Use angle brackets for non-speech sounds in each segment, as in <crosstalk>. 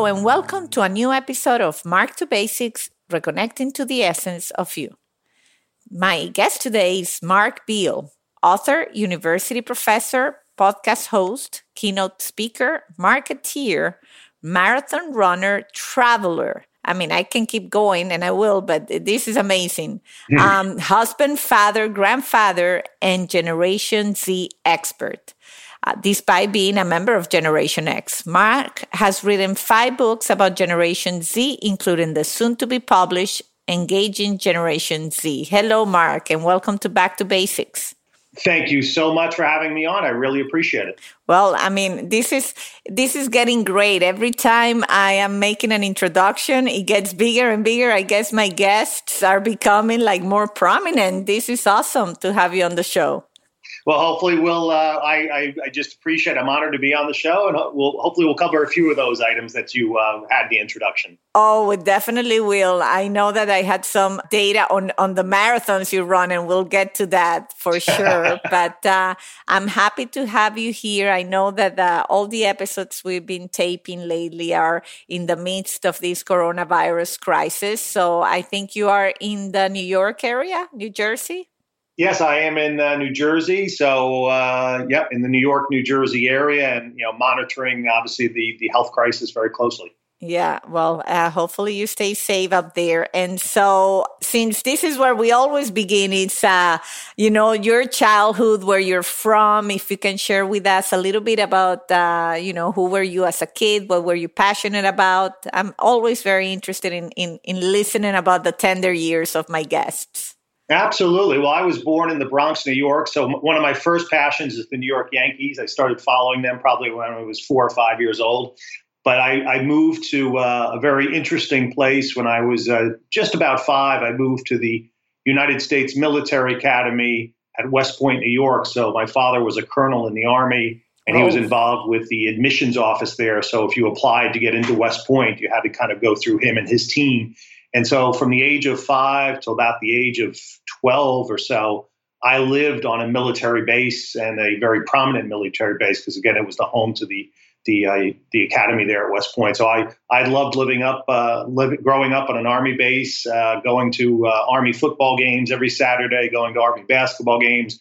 Hello, and welcome to a new episode of Back to Basics Reconnecting to the Essence of You. My guest today is Mark Beal, author, university professor, podcast host, keynote speaker, marketeer, marathon runner, traveler. I mean, I can keep going and I will, but this is amazing. Hmm. Um, husband, father, grandfather, and Generation Z expert. Uh, despite being a member of Generation X, Mark has written five books about Generation Z, including the soon to be published Engaging Generation Z. Hello, Mark, and welcome to Back to Basics. Thank you so much for having me on. I really appreciate it. Well, I mean, this is this is getting great. Every time I am making an introduction, it gets bigger and bigger. I guess my guests are becoming like more prominent. This is awesome to have you on the show well, hopefully we'll. Uh, I, I, I just appreciate. I'm honored to be on the show, and we'll hopefully we'll cover a few of those items that you uh, had the introduction. Oh, we definitely will. I know that I had some data on on the marathons you run, and we'll get to that for sure. <laughs> but uh, I'm happy to have you here. I know that uh, all the episodes we've been taping lately are in the midst of this coronavirus crisis. So I think you are in the New York area, New Jersey. Yes, I am in uh, New Jersey. So, uh, in the New York, New Jersey area, and you know, monitoring obviously the the health crisis very closely. Yeah, well, uh, hopefully you stay safe up there. And so, since this is where we always begin, it's uh, you know your childhood, where you're from. If you can share with us a little bit about, uh, you know, who were you as a kid? What were you passionate about? I'm always very interested in in, in listening about the tender years of my guests. Absolutely. Well, I was born in the Bronx, New York. So one of my first passions is the New York Yankees. I started following them probably when I was four or five years old. But I, I moved to uh, a very interesting place when I was uh, just about five. I moved to the United States Military Academy at West Point, New York. So my father was a colonel in the Army and he was oh. involved with the admissions office there. So if you applied to get into West Point, you had to kind of go through him and his team. And so from the age of five till about the age of 12 or so, I lived on a military base and a very prominent military base because again, it was the home to the the uh, the academy there at West Point. So I I loved living up, uh, living, growing up on an army base, uh, going to uh, army football games every Saturday, going to army basketball games,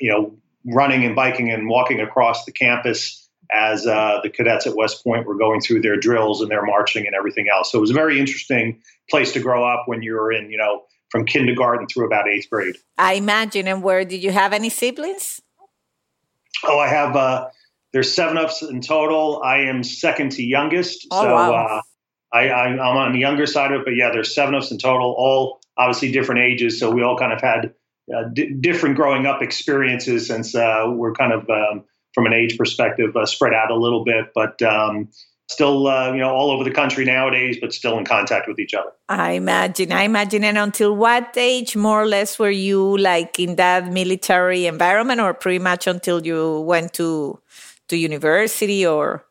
you know, running and biking and walking across the campus as uh, the cadets at West Point were going through their drills and their marching and everything else. So it was a very interesting place to grow up when you were in, you know, from kindergarten through about eighth grade. I imagine. And where did you have any siblings? Oh, I have. Uh, there's seven of us in total. I am second to youngest, oh, so wow. uh, I, I, am on the younger side of it. But yeah, there's seven of us in total, all obviously different ages. So we all kind of had uh, different growing up experiences since uh, we're kind of um, from an age perspective uh, spread out a little bit, but um, still uh, you know all over the country nowadays, but still in contact with each other. I imagine. I imagine. And until what age, more or less, were you like in that military environment, or pretty much until you went to to university, or?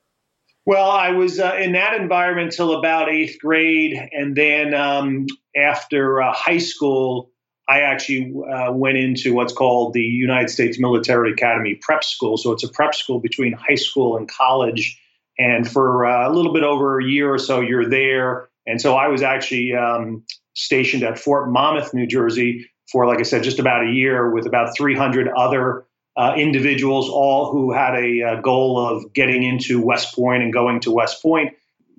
Well, I was uh, in that environment till about eighth grade, and then um, after uh, high school, I actually uh, went into what's called the United States Military Academy Prep School. So it's a prep school between high school and college. And for uh, a little bit over a year or so, you're there. And so I was actually um, stationed at Fort Monmouth, New Jersey, for, like I said, just about a year with about 300 other uh, individuals, all who had a, a uh, goal of getting into West Point and going to West Point.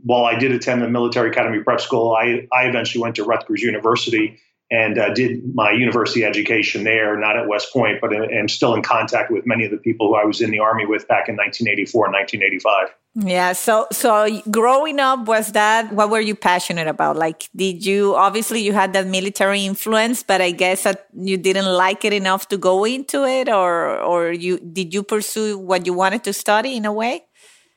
While I did attend the Military Academy Prep School, I, I eventually went to Rutgers University and uh, did my university education there, not at West Point, but I am still in contact with many of the people who I was in the Army with back in 1984 and 1985. Yeah. So, so growing up, was that what were you passionate about? Like, did you obviously you had that military influence, but I guess that you didn't like it enough to go into it, or or you did you pursue what you wanted to study in a way?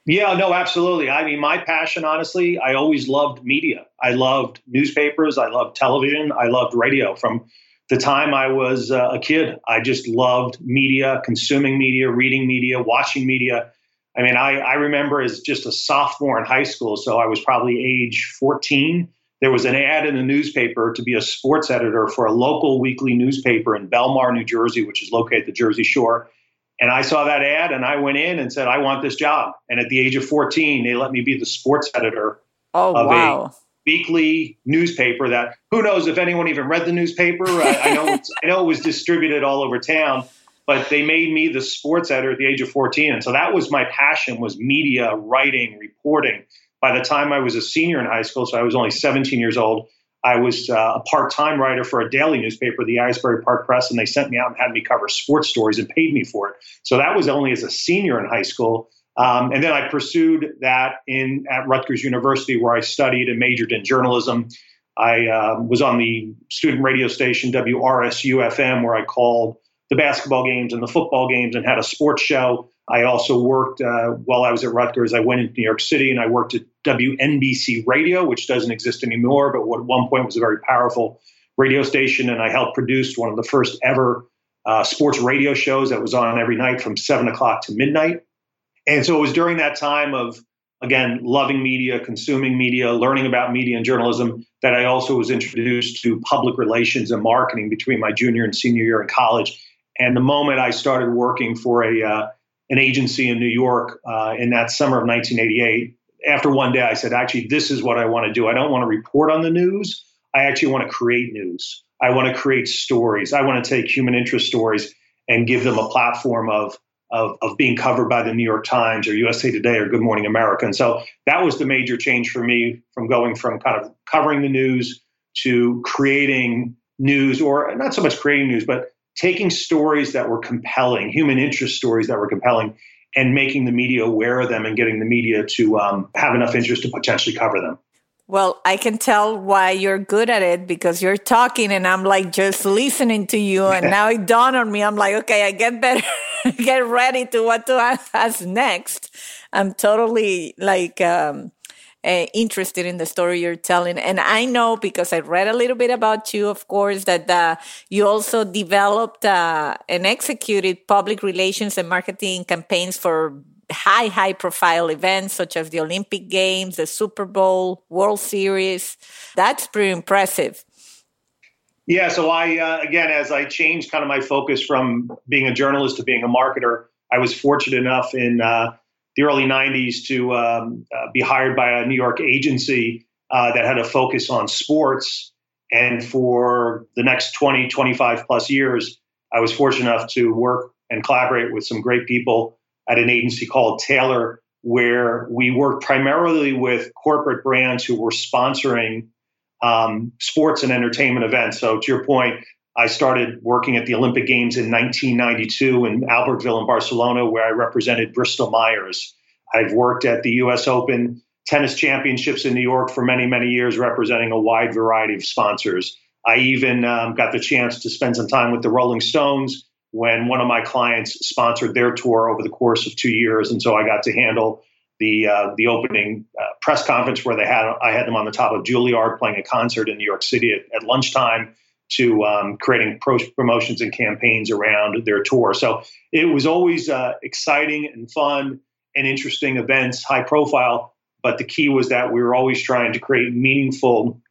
Yeah, no, absolutely. I mean, my passion, honestly, I always loved media. I loved newspapers. I loved television. I loved radio from the time I was uh, a kid. I just loved media, consuming media, reading media, watching media. I mean, I, I remember as just a sophomore in high school, so I was probably age 14. There was an ad in the newspaper to be a sports editor for a local weekly newspaper in Belmar, New Jersey, which is located at the Jersey Shore. And I saw that ad and I went in and said, I want this job. And at the age of 14, they let me be the sports editor oh, of wow. a weekly newspaper that who knows if anyone even read the newspaper. I, I know I know it was distributed all over town, but they made me the sports editor at the age of 14. And so that was my passion was media, writing, reporting. By the time I was a senior in high school, so I was only 17 years old, I was uh, a part time writer for a daily newspaper, the Asbury Park Press, and they sent me out and had me cover sports stories and paid me for it. So that was only as a senior in high school. Um, and then I pursued that in at Rutgers University, where I studied and majored in journalism. I uh, was on the student radio station WRSU FM, where I called the basketball games and the football games and had a sports show. I also worked uh, while I was at Rutgers. I went into New York City and I worked at WNBC Radio, which doesn't exist anymore, but what at one point was a very powerful radio station. And I helped produce one of the first ever uh, sports radio shows that was on every night from seven o'clock to midnight. And so it was during that time of, again, loving media, consuming media, learning about media and journalism that I also was introduced to public relations and marketing between my junior and senior year in college. And the moment I started working for a uh, an agency in New York uh, in that summer of 1988. After one day, I said, actually, this is what I want to do. I don't want to report on the news. I actually want to create news. I want to create stories. I want to take human interest stories and give them a platform of, of, of being covered by the New York Times or USA Today or Good Morning America. And so that was the major change for me from going from kind of covering the news to creating news, or not so much creating news, but taking stories that were compelling, human interest stories that were compelling, and making the media aware of them and getting the media to um, have enough interest to potentially cover them. Well, I can tell why you're good at it because you're talking and I'm like just listening to you. And now it dawned on me. I'm like, okay, I get better, <laughs> get ready to what to ask next. I'm totally like, um, uh, interested in the story you're telling. And I know because I read a little bit about you, of course, that uh, you also developed uh, and executed public relations and marketing campaigns for high, high profile events such as the Olympic Games, the Super Bowl, World Series. That's pretty impressive. Yeah, so I, uh, again, as I changed kind of my focus from being a journalist to being a marketer, I was fortunate enough in uh, the early 90s to um, uh, be hired by a New York agency uh, that had a focus on sports. And for the next 20, 25 plus years, I was fortunate enough to work and collaborate with some great people at an agency called Taylor, where we worked primarily with corporate brands who were sponsoring um, sports and entertainment events. So, to your point, I started working at the Olympic Games in 1992 in Albertville in Barcelona, where I represented Bristol Myers. I've worked at the U.S. Open tennis championships in New York for many, many years, representing a wide variety of sponsors. I even um, got the chance to spend some time with the Rolling Stones when one of my clients sponsored their tour over the course of two years, and so I got to handle the uh, the opening uh, press conference where they had I had them on the top of Juilliard playing a concert in New York City at, at lunchtime to um, creating pro- promotions and campaigns around their tour. So it was always uh, exciting and fun and interesting events, high profile. But the key was that we were always trying to create meaningful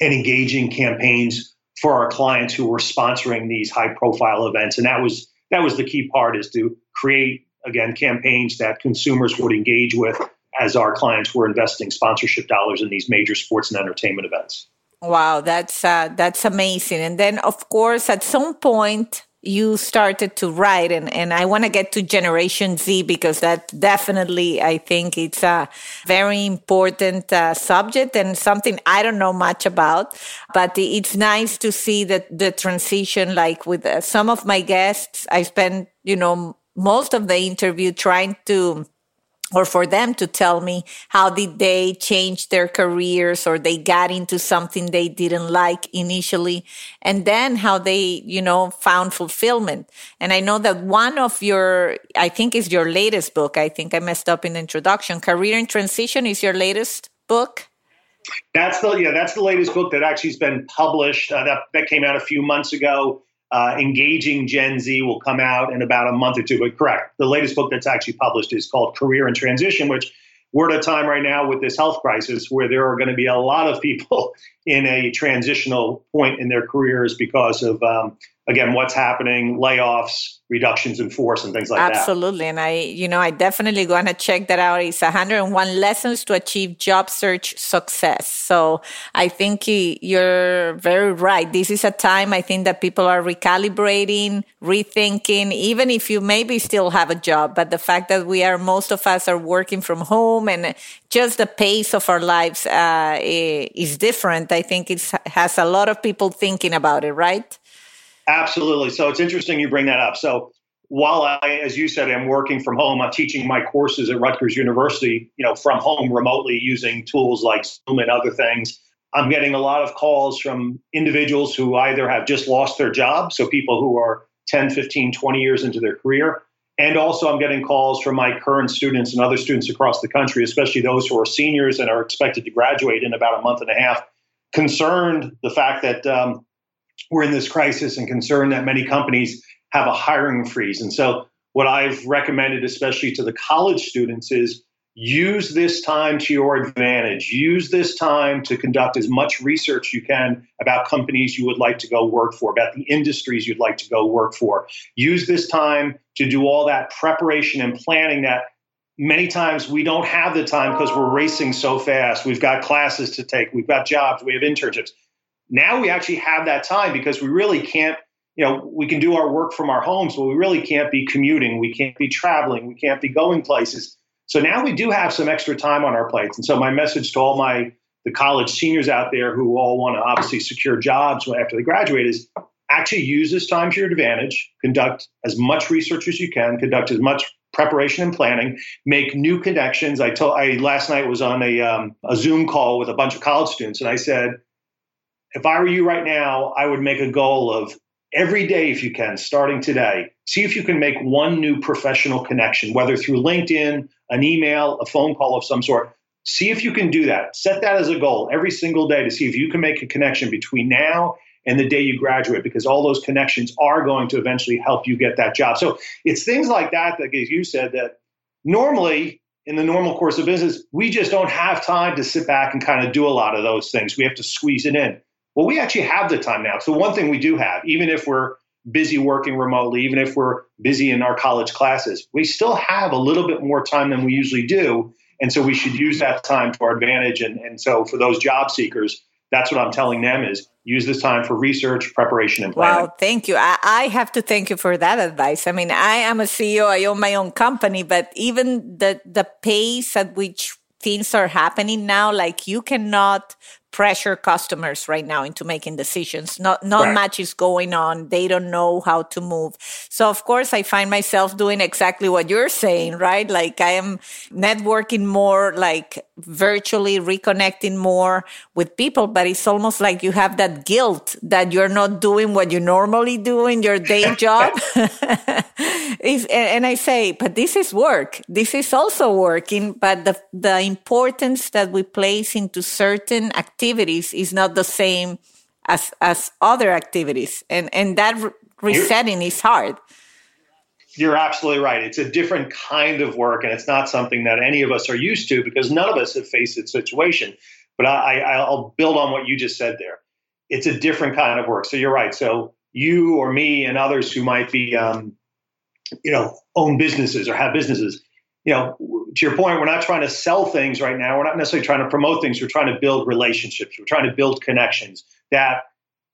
and engaging campaigns for our clients who were sponsoring these high profile events. And that was that was the key part is to create again campaigns that consumers would engage with as our clients were investing sponsorship dollars in these major sports and entertainment events. Wow, that's uh, that's amazing. And then, of course, at some point, you started to write and, and i want to get to generation z because that definitely i think it's a very important uh, subject and something i don't know much about but it's nice to see that the transition like with uh, some of my guests i spent you know most of the interview trying to or for them to tell me how did they change their careers or they got into something they didn't like initially and then how they you know found fulfillment. And i know that one of your i think is your latest book. I think i messed up in the introduction. Career in transition is your latest book? That's the yeah that's the latest book that actually has been published uh, that that came out a few months ago uh, Engaging Gen Z will come out in about a month or two. But correct, the latest book that's actually published is called Career in Transition, which we're at a time right now with this health crisis where there are going to be a lot of people <laughs> in a transitional point in their careers because of um, again what's happening layoffs reductions in force and things like absolutely. that. Absolutely. And i you know i definitely going to check that out. It's 101 lessons to achieve job search success. So i think you're very right. This is a time i think that people are recalibrating rethinking even if you maybe still have a job but the fact that we are most of us are working from home and just the pace of our lives uh, is different i think it has a lot of people thinking about it right Absolutely. So it's interesting you bring that up. So while I, as you said, I'm working from home, I'm teaching my courses at Rutgers University, you know, from home remotely using tools like Zoom and other things. I'm getting a lot of calls from individuals who either have just lost their job, so people who are 10, 15, 20 years into their career, and also I'm getting calls from my current students and other students across the country, especially those who are seniors and are expected to graduate in about a month and a half, concerned the fact that um, we're in this crisis and concerned that many companies have a hiring freeze. And so, what I've recommended, especially to the college students, is use this time to your advantage. Use this time to conduct as much research you can about companies you would like to go work for, about the industries you'd like to go work for. Use this time to do all that preparation and planning that many times we don't have the time because we're racing so fast. We've got classes to take, we've got jobs, we have internships. Now we actually have that time because we really can't, you know, we can do our work from our homes, but we really can't be commuting. We can't be traveling. We can't be going places. So now we do have some extra time on our plates. And so my message to all my the college seniors out there who all want to obviously secure jobs after they graduate is actually use this time to your advantage. Conduct as much research as you can. Conduct as much preparation and planning. Make new connections. I told I last night was on a um, a Zoom call with a bunch of college students, and I said if I were you right now, I would make a goal of every day, if you can, starting today, see if you can make one new professional connection, whether through LinkedIn, an email, a phone call of some sort. See if you can do that. Set that as a goal every single day to see if you can make a connection between now and the day you graduate, because all those connections are going to eventually help you get that job. So it's things like that that, as you said, that normally in the normal course of business, we just don't have time to sit back and kind of do a lot of those things. We have to squeeze it in. Well, we actually have the time now. So, one thing we do have, even if we're busy working remotely, even if we're busy in our college classes, we still have a little bit more time than we usually do. And so we should use that time to our advantage. And, and so for those job seekers, that's what I'm telling them is use this time for research, preparation, and planning. Wow, thank you. I, I, have to thank you for that advice. I mean, I am a CEO, I own my own company, but even the the pace at which things are happening now, like you cannot pressure customers right now into making decisions. Not not right. much is going on. They don't know how to move. So of course I find myself doing exactly what you're saying, right? Like I am networking more, like virtually reconnecting more with people, but it's almost like you have that guilt that you're not doing what you normally do in your day <laughs> job. <laughs> and I say, but this is work. This is also working, but the the importance that we place into certain activities is not the same as as other activities. And and that re- resetting is hard. You're absolutely right. It's a different kind of work and it's not something that any of us are used to because none of us have faced this situation. But I, I, i'll build on what you just said there. It's a different kind of work. So you're right. So you or me and others who might be um, you know own businesses or have businesses you know, to your point, we're not trying to sell things right now. We're not necessarily trying to promote things. We're trying to build relationships. We're trying to build connections that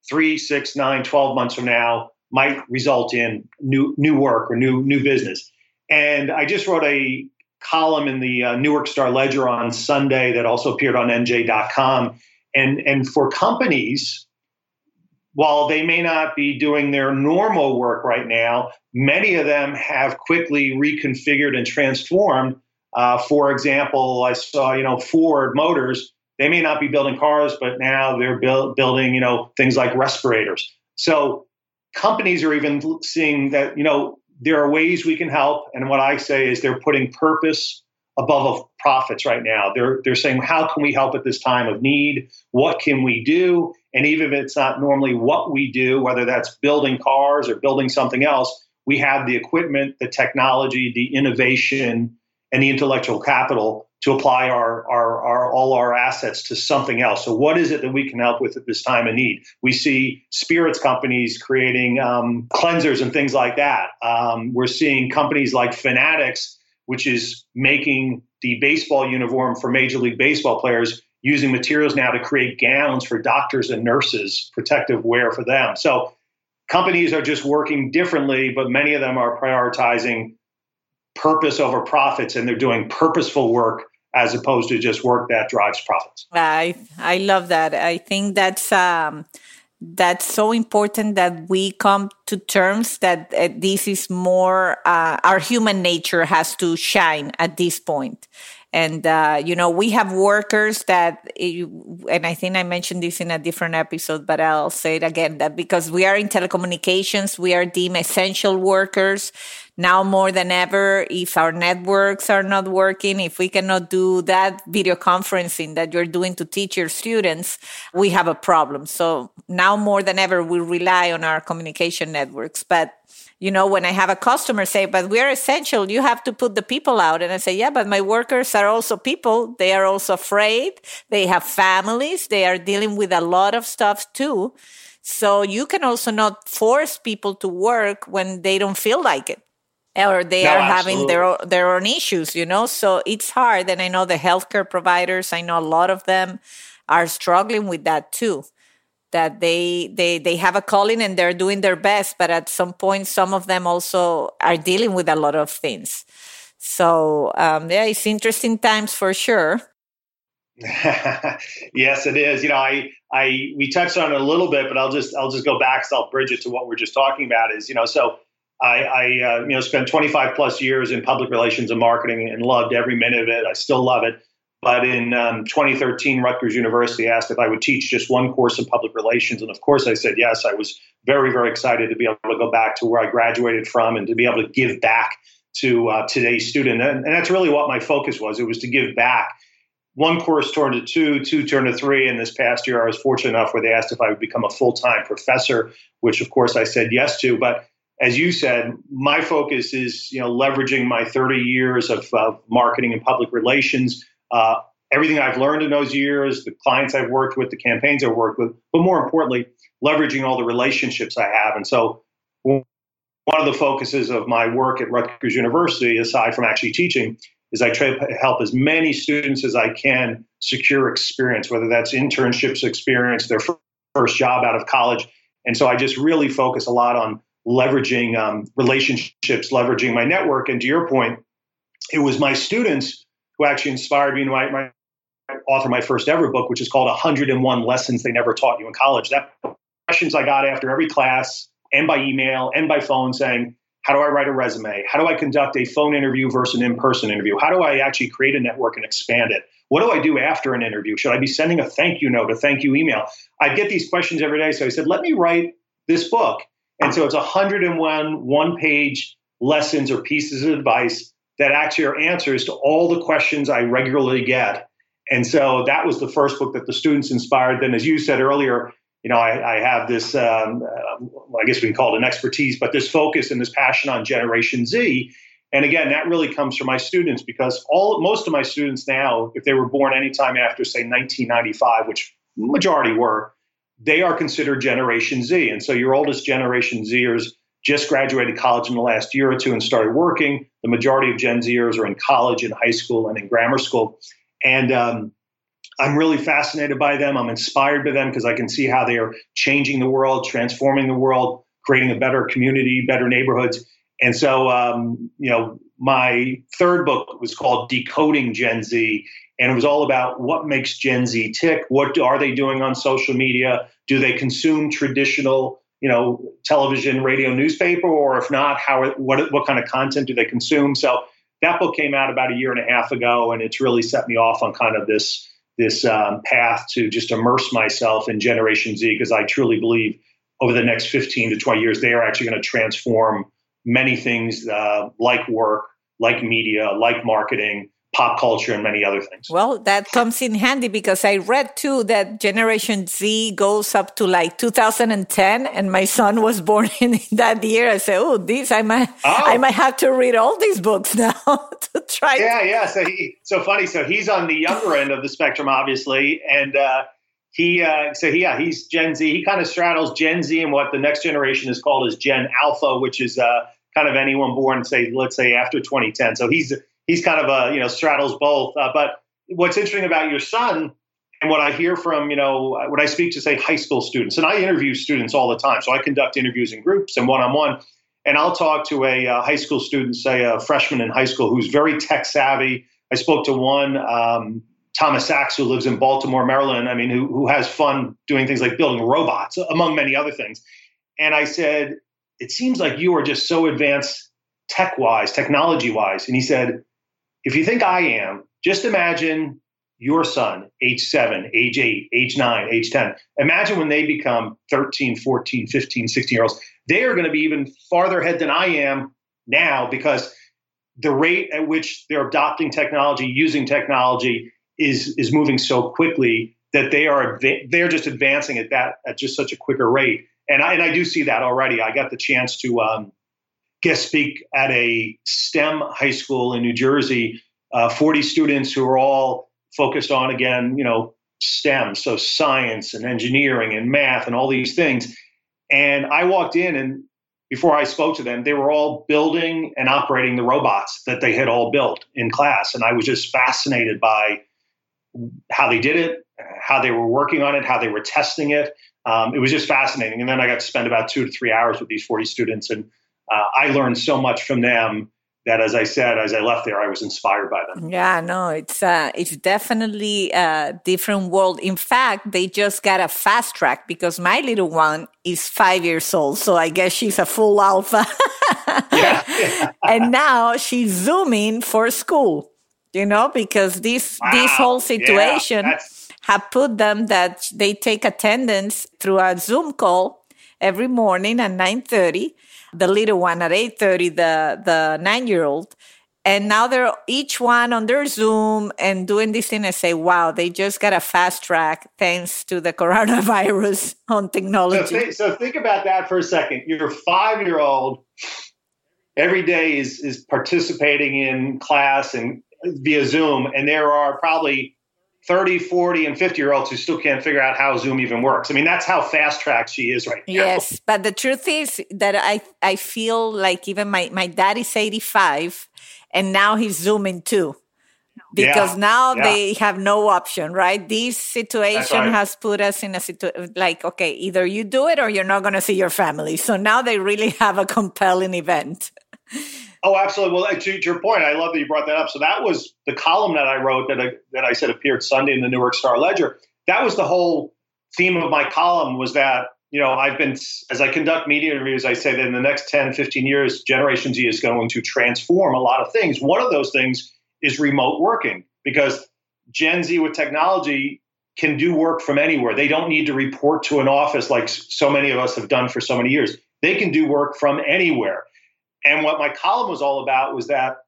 three, six, nine, 12 months from now might result in new new work or new new business. And I just wrote a column in the uh, Newark Star Ledger on Sunday that also appeared on NJ.com. And and for companies, while they may not be doing their normal work right now, many of them have quickly reconfigured and transformed. Uh, for example, I saw you know Ford Motors. They may not be building cars, but now they're build, building you know things like respirators. So companies are even seeing that you know there are ways we can help and what i say is they're putting purpose above profits right now they're they're saying how can we help at this time of need what can we do and even if it's not normally what we do whether that's building cars or building something else we have the equipment the technology the innovation and the intellectual capital to apply our, our, our, all our assets to something else. So, what is it that we can help with at this time of need? We see spirits companies creating um, cleansers and things like that. Um, we're seeing companies like Fanatics, which is making the baseball uniform for Major League Baseball players using materials now to create gowns for doctors and nurses, protective wear for them. So, companies are just working differently, but many of them are prioritizing purpose over profits and they're doing purposeful work as opposed to just work that drives profits. I I love that. I think that's um, that's so important that we come to terms that uh, this is more uh, our human nature has to shine at this point. And uh, you know we have workers that and i think i mentioned this in a different episode but i'll say it again that because we are in telecommunications we are deemed essential workers now more than ever, if our networks are not working, if we cannot do that video conferencing that you're doing to teach your students, we have a problem. So now more than ever, we rely on our communication networks. But you know, when I have a customer say, but we're essential, you have to put the people out. And I say, yeah, but my workers are also people. They are also afraid. They have families. They are dealing with a lot of stuff too. So you can also not force people to work when they don't feel like it or they no, are absolutely. having their their own issues you know? So it's hard and i know the healthcare providers i know a lot of them are struggling with that too that they they they have a calling and they're doing their best but at some point some of them also are dealing with a lot of things. So um, yeah it's interesting times for sure. <laughs> Yes it is. You know i i we touched on it a little bit but i'll just i'll just go back so i'll bridge it to what we're just talking about is you know so I, I uh, you know spent 25 plus years in public relations and marketing and loved every minute of it. I still love it. But in um, 2013, Rutgers University asked if I would teach just one course in public relations, and of course I said yes. I was very very excited to be able to go back to where I graduated from and to be able to give back to uh, today's student, and, and that's really what my focus was. It was to give back one course turned to two, two turned to three. And this past year, I was fortunate enough where they asked if I would become a full time professor, which of course I said yes to. But as you said, my focus is you know leveraging my 30 years of uh, marketing and public relations, uh, everything I've learned in those years, the clients I've worked with, the campaigns I've worked with, but more importantly, leveraging all the relationships I have. And so, one of the focuses of my work at Rutgers University, aside from actually teaching, is I try to help as many students as I can secure experience, whether that's internships experience, their first job out of college. And so I just really focus a lot on leveraging um, relationships, leveraging my network. And to your point, it was my students who actually inspired me to write my, author my first ever book, which is called 101 Lessons They Never Taught You in College. That questions I got after every class and by email and by phone saying, how do I write a resume? How do I conduct a phone interview versus an in person interview? How do I actually create a network and expand it? What do I do after an interview? Should I be sending a thank you note, a thank you email? I get these questions every day. So I said, let me write this book. And so it's 101 one page lessons or pieces of advice that actually are answers to all the questions I regularly get. And so that was the first book that the students inspired. Then, as you said earlier, you know, I, I have this, um, uh, I guess we can call it an expertise, but this focus and this passion on Generation Z. And again, that really comes from my students because all most of my students now, if they were born anytime after, say, 1995, which majority were, they are considered Generation Z. And so your oldest Generation Zers just graduated college in the last year or two and started working. The majority of Gen Zers are in college, in high school, and in grammar school. And um, I'm really fascinated by them. I'm inspired by them because I can see how they are changing the world, transforming the world, creating a better community, better neighborhoods. And so, um, you know, my third book was called Decoding Gen Z, and it was all about what makes Gen Z tick. What are they doing on social media? Do they consume traditional, you know, television, radio, newspaper, or if not, how what what kind of content do they consume? So that book came out about a year and a half ago, and it's really set me off on kind of this this um, path to just immerse myself in Generation Z because I truly believe over the next 15 to 20 years they are actually going to transform many things uh, like work, like media, like marketing, pop culture and many other things. Well, that comes in handy because I read too that Generation Z goes up to like 2010, and my son was born <laughs> in that year. I said, "Oh, these I might, oh. I might have to read all these books <laughs> now <laughs> to try." Yeah, yeah. So he, so funny. So he's on the younger end of the spectrum, obviously, and uh, he, uh, so he, yeah, he's Gen Z. He kind of straddles Gen Z and what the next generation is called as Gen Alpha, which is uh, kind of anyone born, say, let's say after 2010. So he's he's kind of a you know straddles both. Uh, but what's interesting about your son and what I hear from you know when I speak to say high school students, and I interview students all the time, so I conduct interviews in groups and one on one. And I'll talk to a uh, high school student, say a freshman in high school, who's very tech savvy. I spoke to one, um, Thomas Sachs, who lives in Baltimore, Maryland. I mean, who, who has fun doing things like building robots, among many other things. And I said, It seems like you are just so advanced tech wise, technology wise. And he said, if you think I am, just imagine your son, age seven, age eight, age nine, age 10. Imagine when they become 13, 14, 15, 16 year olds. They are going to be even farther ahead than I am now because the rate at which they're adopting technology, using technology is, is moving so quickly that they are they're just advancing at that at just such a quicker rate. And I, and I do see that already. I got the chance to um, guest speak at a STEM high school in New Jersey. Uh, 40 students who are all focused on, again, you know, STEM, so science and engineering and math and all these things. And I walked in, and before I spoke to them, they were all building and operating the robots that they had all built in class. And I was just fascinated by how they did it, how they were working on it, how they were testing it. Um, it was just fascinating. And then I got to spend about two to three hours with these 40 students and uh, I learned so much from them that as I said, as I left there, I was inspired by them. Yeah, no, it's uh, it's definitely a different world. In fact, they just got a fast track because my little one is five years old, so I guess she's a full alpha. yeah, yeah. <laughs> <laughs> and now she's zooming for school. You know, because this wow. this whole situation yeah, have put them that they take attendance through a Zoom call every morning at nine thirty the little one at 8.30 the the nine year old and now they're each one on their zoom and doing this thing and say wow they just got a fast track thanks to the coronavirus <laughs> on technology. so think, so think about that for a second. Your five year old every day is is participating in class and via zoom and there are probably 30, 40, and 50 year olds who still can't figure out how Zoom even works. I mean, that's how fast track she is right now. Yes. But the truth is that I, I feel like even my, my dad is 85 and now he's Zooming too. Because yeah, now yeah. they have no option, right? This situation right. has put us in a situation like, okay, either you do it or you're not going to see your family. So now they really <laughs> have a compelling event. Oh, absolutely. Well, to, your point, I love that you brought that up. So that was the column that I wrote that I, that I said appeared Sunday in the Newark Star Ledger. That was the whole theme of my column was that, you know, I've been, as I conduct media interviews, I say that in the next 10, 15 years, Generation Z is going to transform a lot of things. One of those things is remote working because Gen Z with technology can do work from anywhere. They don't need to report to an office like so many of us have done for so many years. They can do work from anywhere. And what my column was all about was that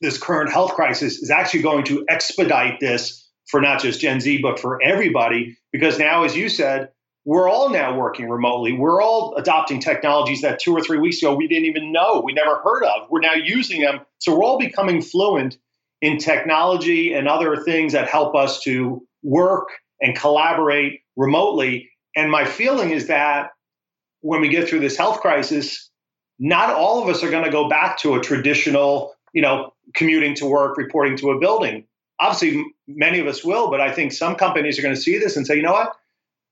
this current health crisis is actually going to expedite this for not just Gen Z, but for everybody. Because now, as you said, we're all now working remotely. We're all adopting technologies that two or three weeks ago we didn't even know, we never heard of. We're now using them. So we're all becoming fluent in technology and other things that help us to work and collaborate remotely. And my feeling is that when we get through this health crisis, not all of us are going to go back to a traditional, you know, commuting to work, reporting to a building. Obviously, many of us will, but I think some companies are going to see this and say, you know what?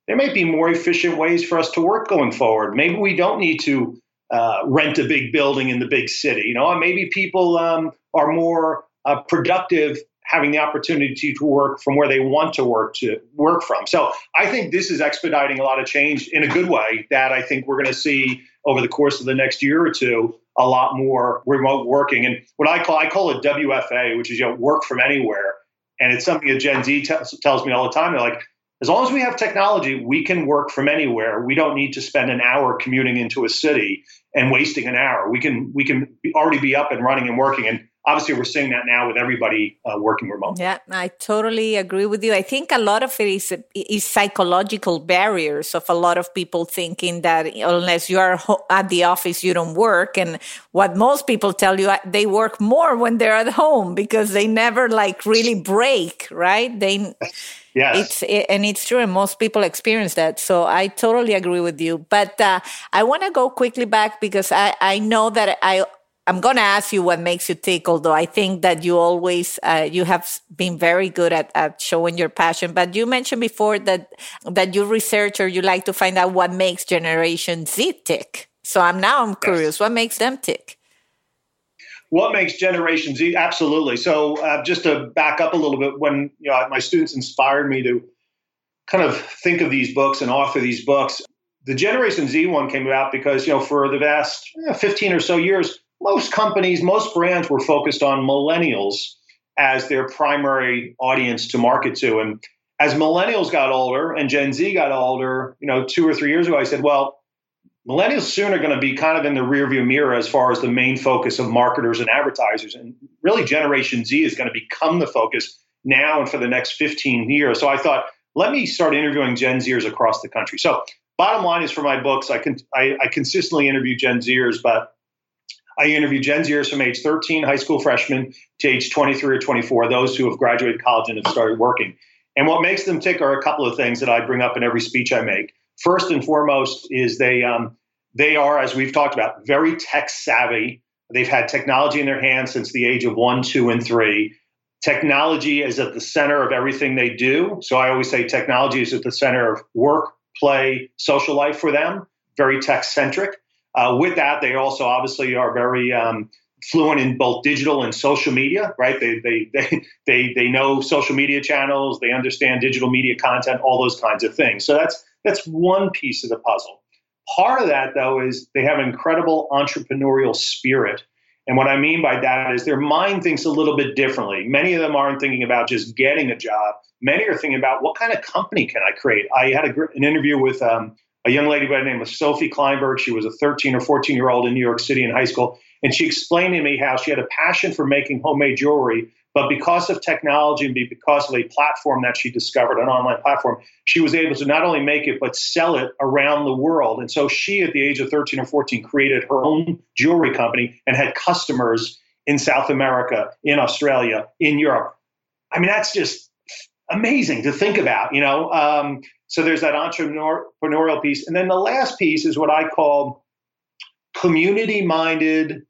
there may be more efficient ways for us to work going forward. Maybe we don't need to uh, rent a big building in the big city. You know, maybe people um, are more uh, productive having the opportunity to work from where they want to work to work from. So I think this is expediting a lot of change in a good way that I think we're going to see over the course of the next year or two a lot more remote working and what I call I call it WFA, which is you know work from anywhere. And it's something that Gen Z t- tells me all the time. They're like, as long as we have technology, we can work from anywhere. We don't need to spend an hour commuting into a city and wasting an hour. We can we can already be up and running and working. And obviously, we're seeing that now with everybody uh, working remote. Yeah, I totally agree with you. I think a lot of it is is psychological barriers of a lot of people thinking that unless you are at the office, you don't work. And what most people tell you, they work more when they're at home because they never like really break, right? They <laughs> Yes. It's it, and it's true, and most people experience that. So I totally agree with you. But uh, I want to go quickly back because I I know that I I'm going to ask you what makes you tick, although I think that you always, uh, you have been very good at, at showing your passion. But you mentioned before that, that you research or you like to find out what makes Generation Z tick. So I'm now I'm curious, yes. what makes them tick? What makes Generation Z? Absolutely. So, uh, just to back up a little bit, when you know, my students inspired me to kind of think of these books and author these books, the Generation Z one came about because you know for the past you know, 15 or so years, most companies, most brands were focused on millennials as their primary audience to market to, and as millennials got older and Gen Z got older, you know, two or three years ago, I said, well, millennials soon are going to be kind of in the rearview mirror as far as the main focus of marketers and advertisers. And really, Generation Z is going to become the focus now and for the next 15 years. So I thought, let me start interviewing Gen Zers across the country. So, bottom line is for my books, I, can, I, I consistently interview Gen Zers, but I interview Gen Zers from age 13, high school freshmen, to age 23 or 24, those who have graduated college and have started working. And what makes them tick are a couple of things that I bring up in every speech I make. First and foremost is they um, they are, as we've talked about, very tech savvy. They've had technology in their hands since the age of one, two, and three. Technology is at the center of everything they do. So I always say technology is at the center of work, play, social life for them. Very tech centric. Uh, with that, they also obviously are very um, fluent in both digital and social media, right? They, they, <laughs> they, they, they know social media channels, they understand digital media content, all those kinds of things. So that's that's one piece of the puzzle. Part of that, though, is they have incredible entrepreneurial spirit. And what I mean by that is their mind thinks a little bit differently. Many of them aren't thinking about just getting a job. Many are thinking about what kind of company can I create. I had a, an interview with um, a young lady by the name of Sophie Kleinberg. She was a 13 or 14 year old in New York City in high school. And she explained to me how she had a passion for making homemade jewelry, but because of technology and because of a platform that she discovered, an online platform, she was able to not only make it, but sell it around the world. And so she, at the age of 13 or 14, created her own jewelry company and had customers in South America, in Australia, in Europe. I mean, that's just amazing to think about, you know? Um, so there's that entrepreneurial piece. And then the last piece is what I call community minded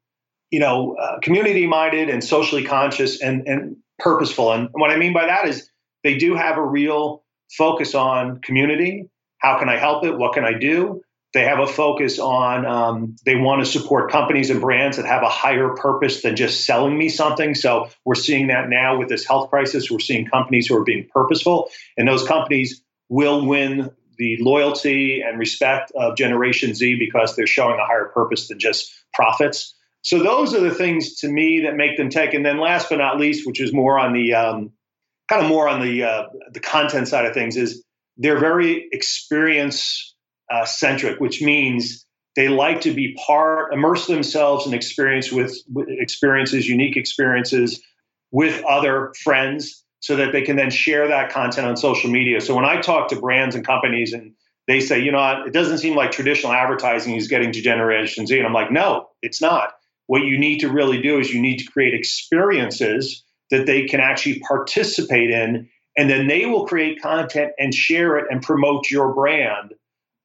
you know, uh, community minded and socially conscious and, and purposeful. And what I mean by that is they do have a real focus on community. How can I help it? What can I do? They have a focus on, um, they want to support companies and brands that have a higher purpose than just selling me something. So we're seeing that now with this health crisis. We're seeing companies who are being purposeful, and those companies will win the loyalty and respect of Generation Z because they're showing a higher purpose than just profits. So those are the things to me that make them tech. And then last but not least, which is more on the um, kind of more on the uh, the content side of things, is they're very experience uh, centric, which means they like to be part, immerse themselves in experience with, with experiences, unique experiences with other friends, so that they can then share that content on social media. So when I talk to brands and companies and they say, you know, it doesn't seem like traditional advertising is getting to Generation Z. And I'm like, no, it's not. What you need to really do is you need to create experiences that they can actually participate in, and then they will create content and share it and promote your brand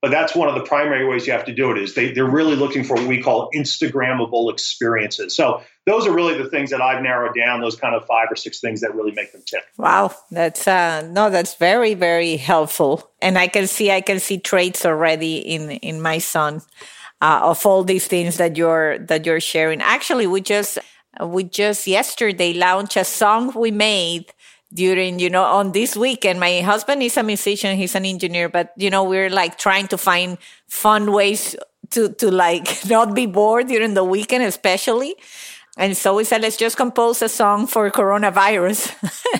but that's one of the primary ways you have to do it is they, they're really looking for what we call instagrammable experiences. So those are really the things that i've narrowed down those kind of five or six things that really make them tick. Wow. That's uh no that's very very helpful. And i can see i can see traits already in in my son uh, of all these things that you're that you're sharing. Actually we just we just yesterday launched a song we made during you know on this weekend my husband is a musician he's an engineer but you know we're like trying to find fun ways to to like <laughs> not be bored during the weekend especially. And so we said let's just compose a song for coronavirus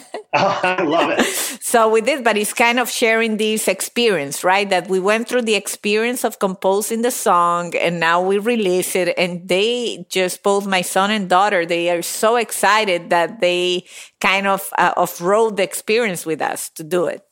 <laughs> oh, <laughs> i love it. So we did but it's kind of sharing this experience right? That we went through the experience of composing the song and now we release it and they just both my son and daughter they are so excited that they kind of uh, off-road the experience with us to do it.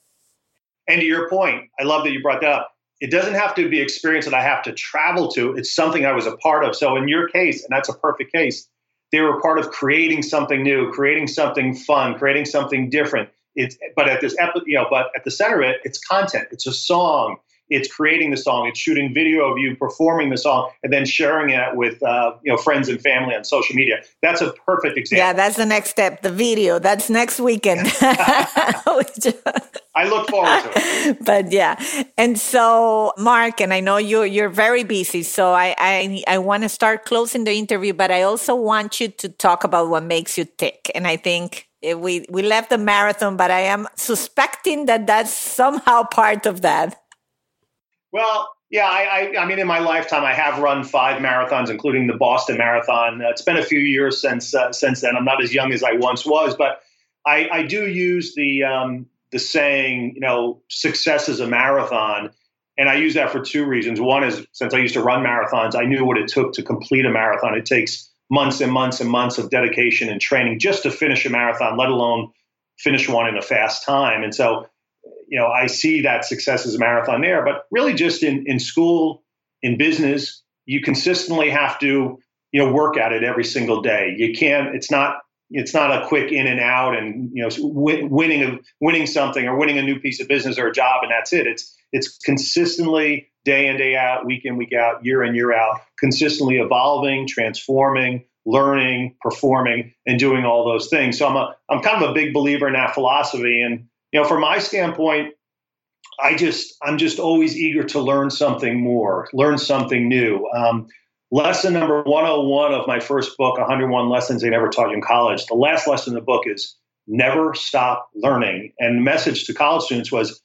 And to your point i love that you brought that up. It doesn't have to be experience that i have to travel to. It's something i was a part of. So in your case and that's a perfect case they were part of creating something new creating something fun creating something different it's but at this you know, but at the center of it, it's content. It's a song. It's creating the song. It's shooting video of you performing the song and then sharing it with uh, you know friends and family on social media. That's a perfect example. Yeah, that's the next step. The video. That's next weekend. <laughs> I look forward to it. <laughs> But yeah, and so Mark, and I know you you're very busy, so I I, I want to start closing the interview, but I also want you to talk about what makes you tick, and I think Eh, we we left the marathon, but I am suspecting that that's somehow part of that. Well, yeah, I, I, I, mean, in my lifetime, I have run five marathons, including the Boston Marathon. Uh, it's been a few years since uh, since then. I'm not as young as I once was, but I, I do use the um, the saying, you know, success is a marathon, and I use that for two reasons. One is since I used to run marathons, I knew what it took to complete a marathon. It takes months and months and months of dedication and training just to finish a marathon, let alone finish one in a fast time. And so, you know, I see that success as a marathon there, but really just in, in school, in business, you consistently have to, you know, work at it every single day. You can't, it's not, it's not a quick in and out and, you know, winning, a, winning something or winning a new piece of business or a job and that's it. It's, it's consistently day in, day out, week in, week out, year in, year out, consistently evolving, transforming, learning, performing, and doing all those things. So I'm a I'm kind of a big believer in that philosophy. And you know, from my standpoint, I just I'm just always eager to learn something more, learn something new. Um, lesson number 101 of my first book, 101 Lessons They Never Taught You in College. The last lesson in the book is never stop learning. And the message to college students was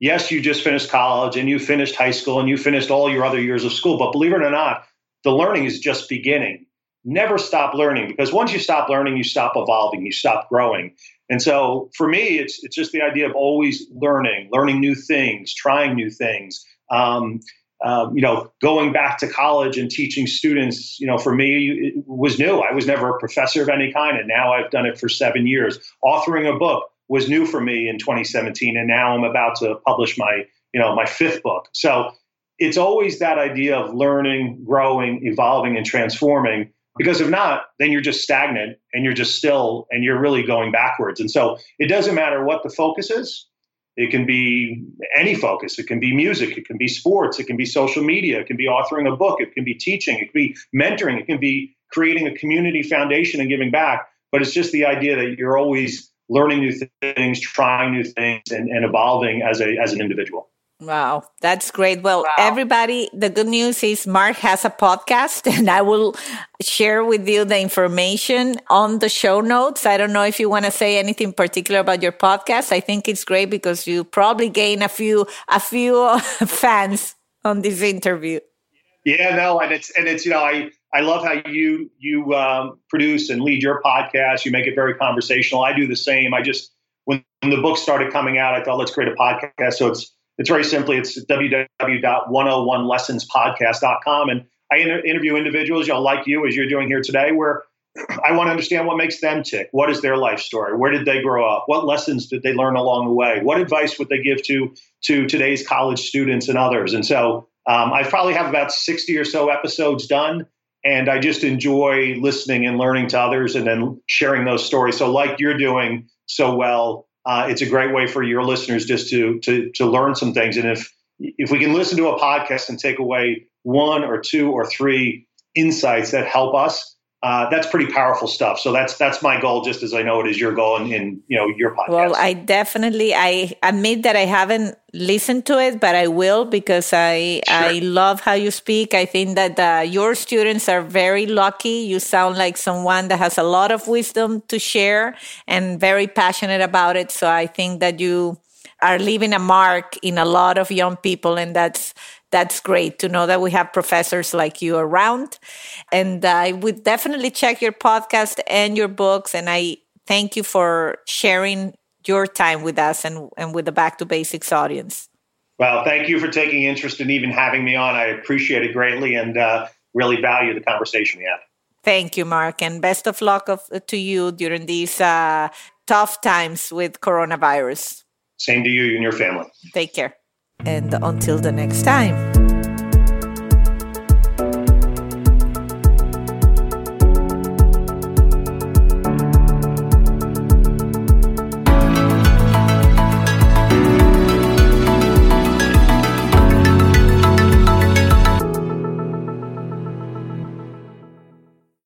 yes, you just finished college and you finished high school and you finished all your other years of school, but believe it or not, the learning is just beginning. Never stop learning because once you stop learning, you stop evolving, you stop growing. And so for me, it's it's just the idea of always learning, learning new things, trying new things. Um, um, you know, going back to college and teaching students, you know, for me it was new. I was never a professor of any kind, and now I've done it for seven years. Authoring a book, was new for me in 2017 and now i'm about to publish my you know my fifth book so it's always that idea of learning growing evolving and transforming because if not then you're just stagnant and you're just still and you're really going backwards and so it doesn't matter what the focus is it can be any focus. It can be music. It can be sports. It can be social media. It can be authoring a book. It can be teaching. It can be mentoring. It can be creating a community foundation and giving back. But it's just the idea that you're always learning new things, trying new things, and, and evolving as a as an individual. Wow, that's great. Well, wow. everybody, the good news is Mark has a podcast, <laughs> and I will share with you the information on the show notes. I don't know if you want to say anything particular about your podcast. I think it's great because you probably gain a few a few <laughs> fans on this interview. Yeah, no, and it's and it's you know I I love how you you um, produce and lead your podcast. You make it very conversational. I do the same. I just when, when the book started coming out, I thought let's create a podcast. So it's it's very simply it's www.101lessonspodcast.com, and I inter- interview individuals, you know, like you as you're doing here today, where <clears throat> I want to understand what makes them tick. What is their life story? Where did they grow up? What lessons did they learn along the way? What advice would they give to to today's college students and others? And so um, I probably have about 60 or so episodes done and I just enjoy listening and learning to others and then sharing those stories. So, like you're doing so well, uh, it's a great way for your listeners just to to to learn some things. And if if we can listen to a podcast and take away one or two or three insights that help us, uh, that's pretty powerful stuff. So that's that's my goal, just as I know it is your goal in, in you know your podcast. Well, I definitely I admit that I haven't listened to it, but I will because I sure. I love how you speak. I think that uh, your students are very lucky. You sound like someone that has a lot of wisdom to share and very passionate about it. So I think that you are leaving a mark in a lot of young people, and that's that's great to know that we have professors like you around. And I would definitely check your podcast and your books. And I thank you for sharing your time with us and, and with the Back to Basics audience. Well, thank you for taking interest in even having me on. I appreciate it greatly and uh, really value the conversation we had. Thank you, Mark, and best of luck of, to you during these uh, tough times with coronavirus. Same to you and your family. Take care and until the next time.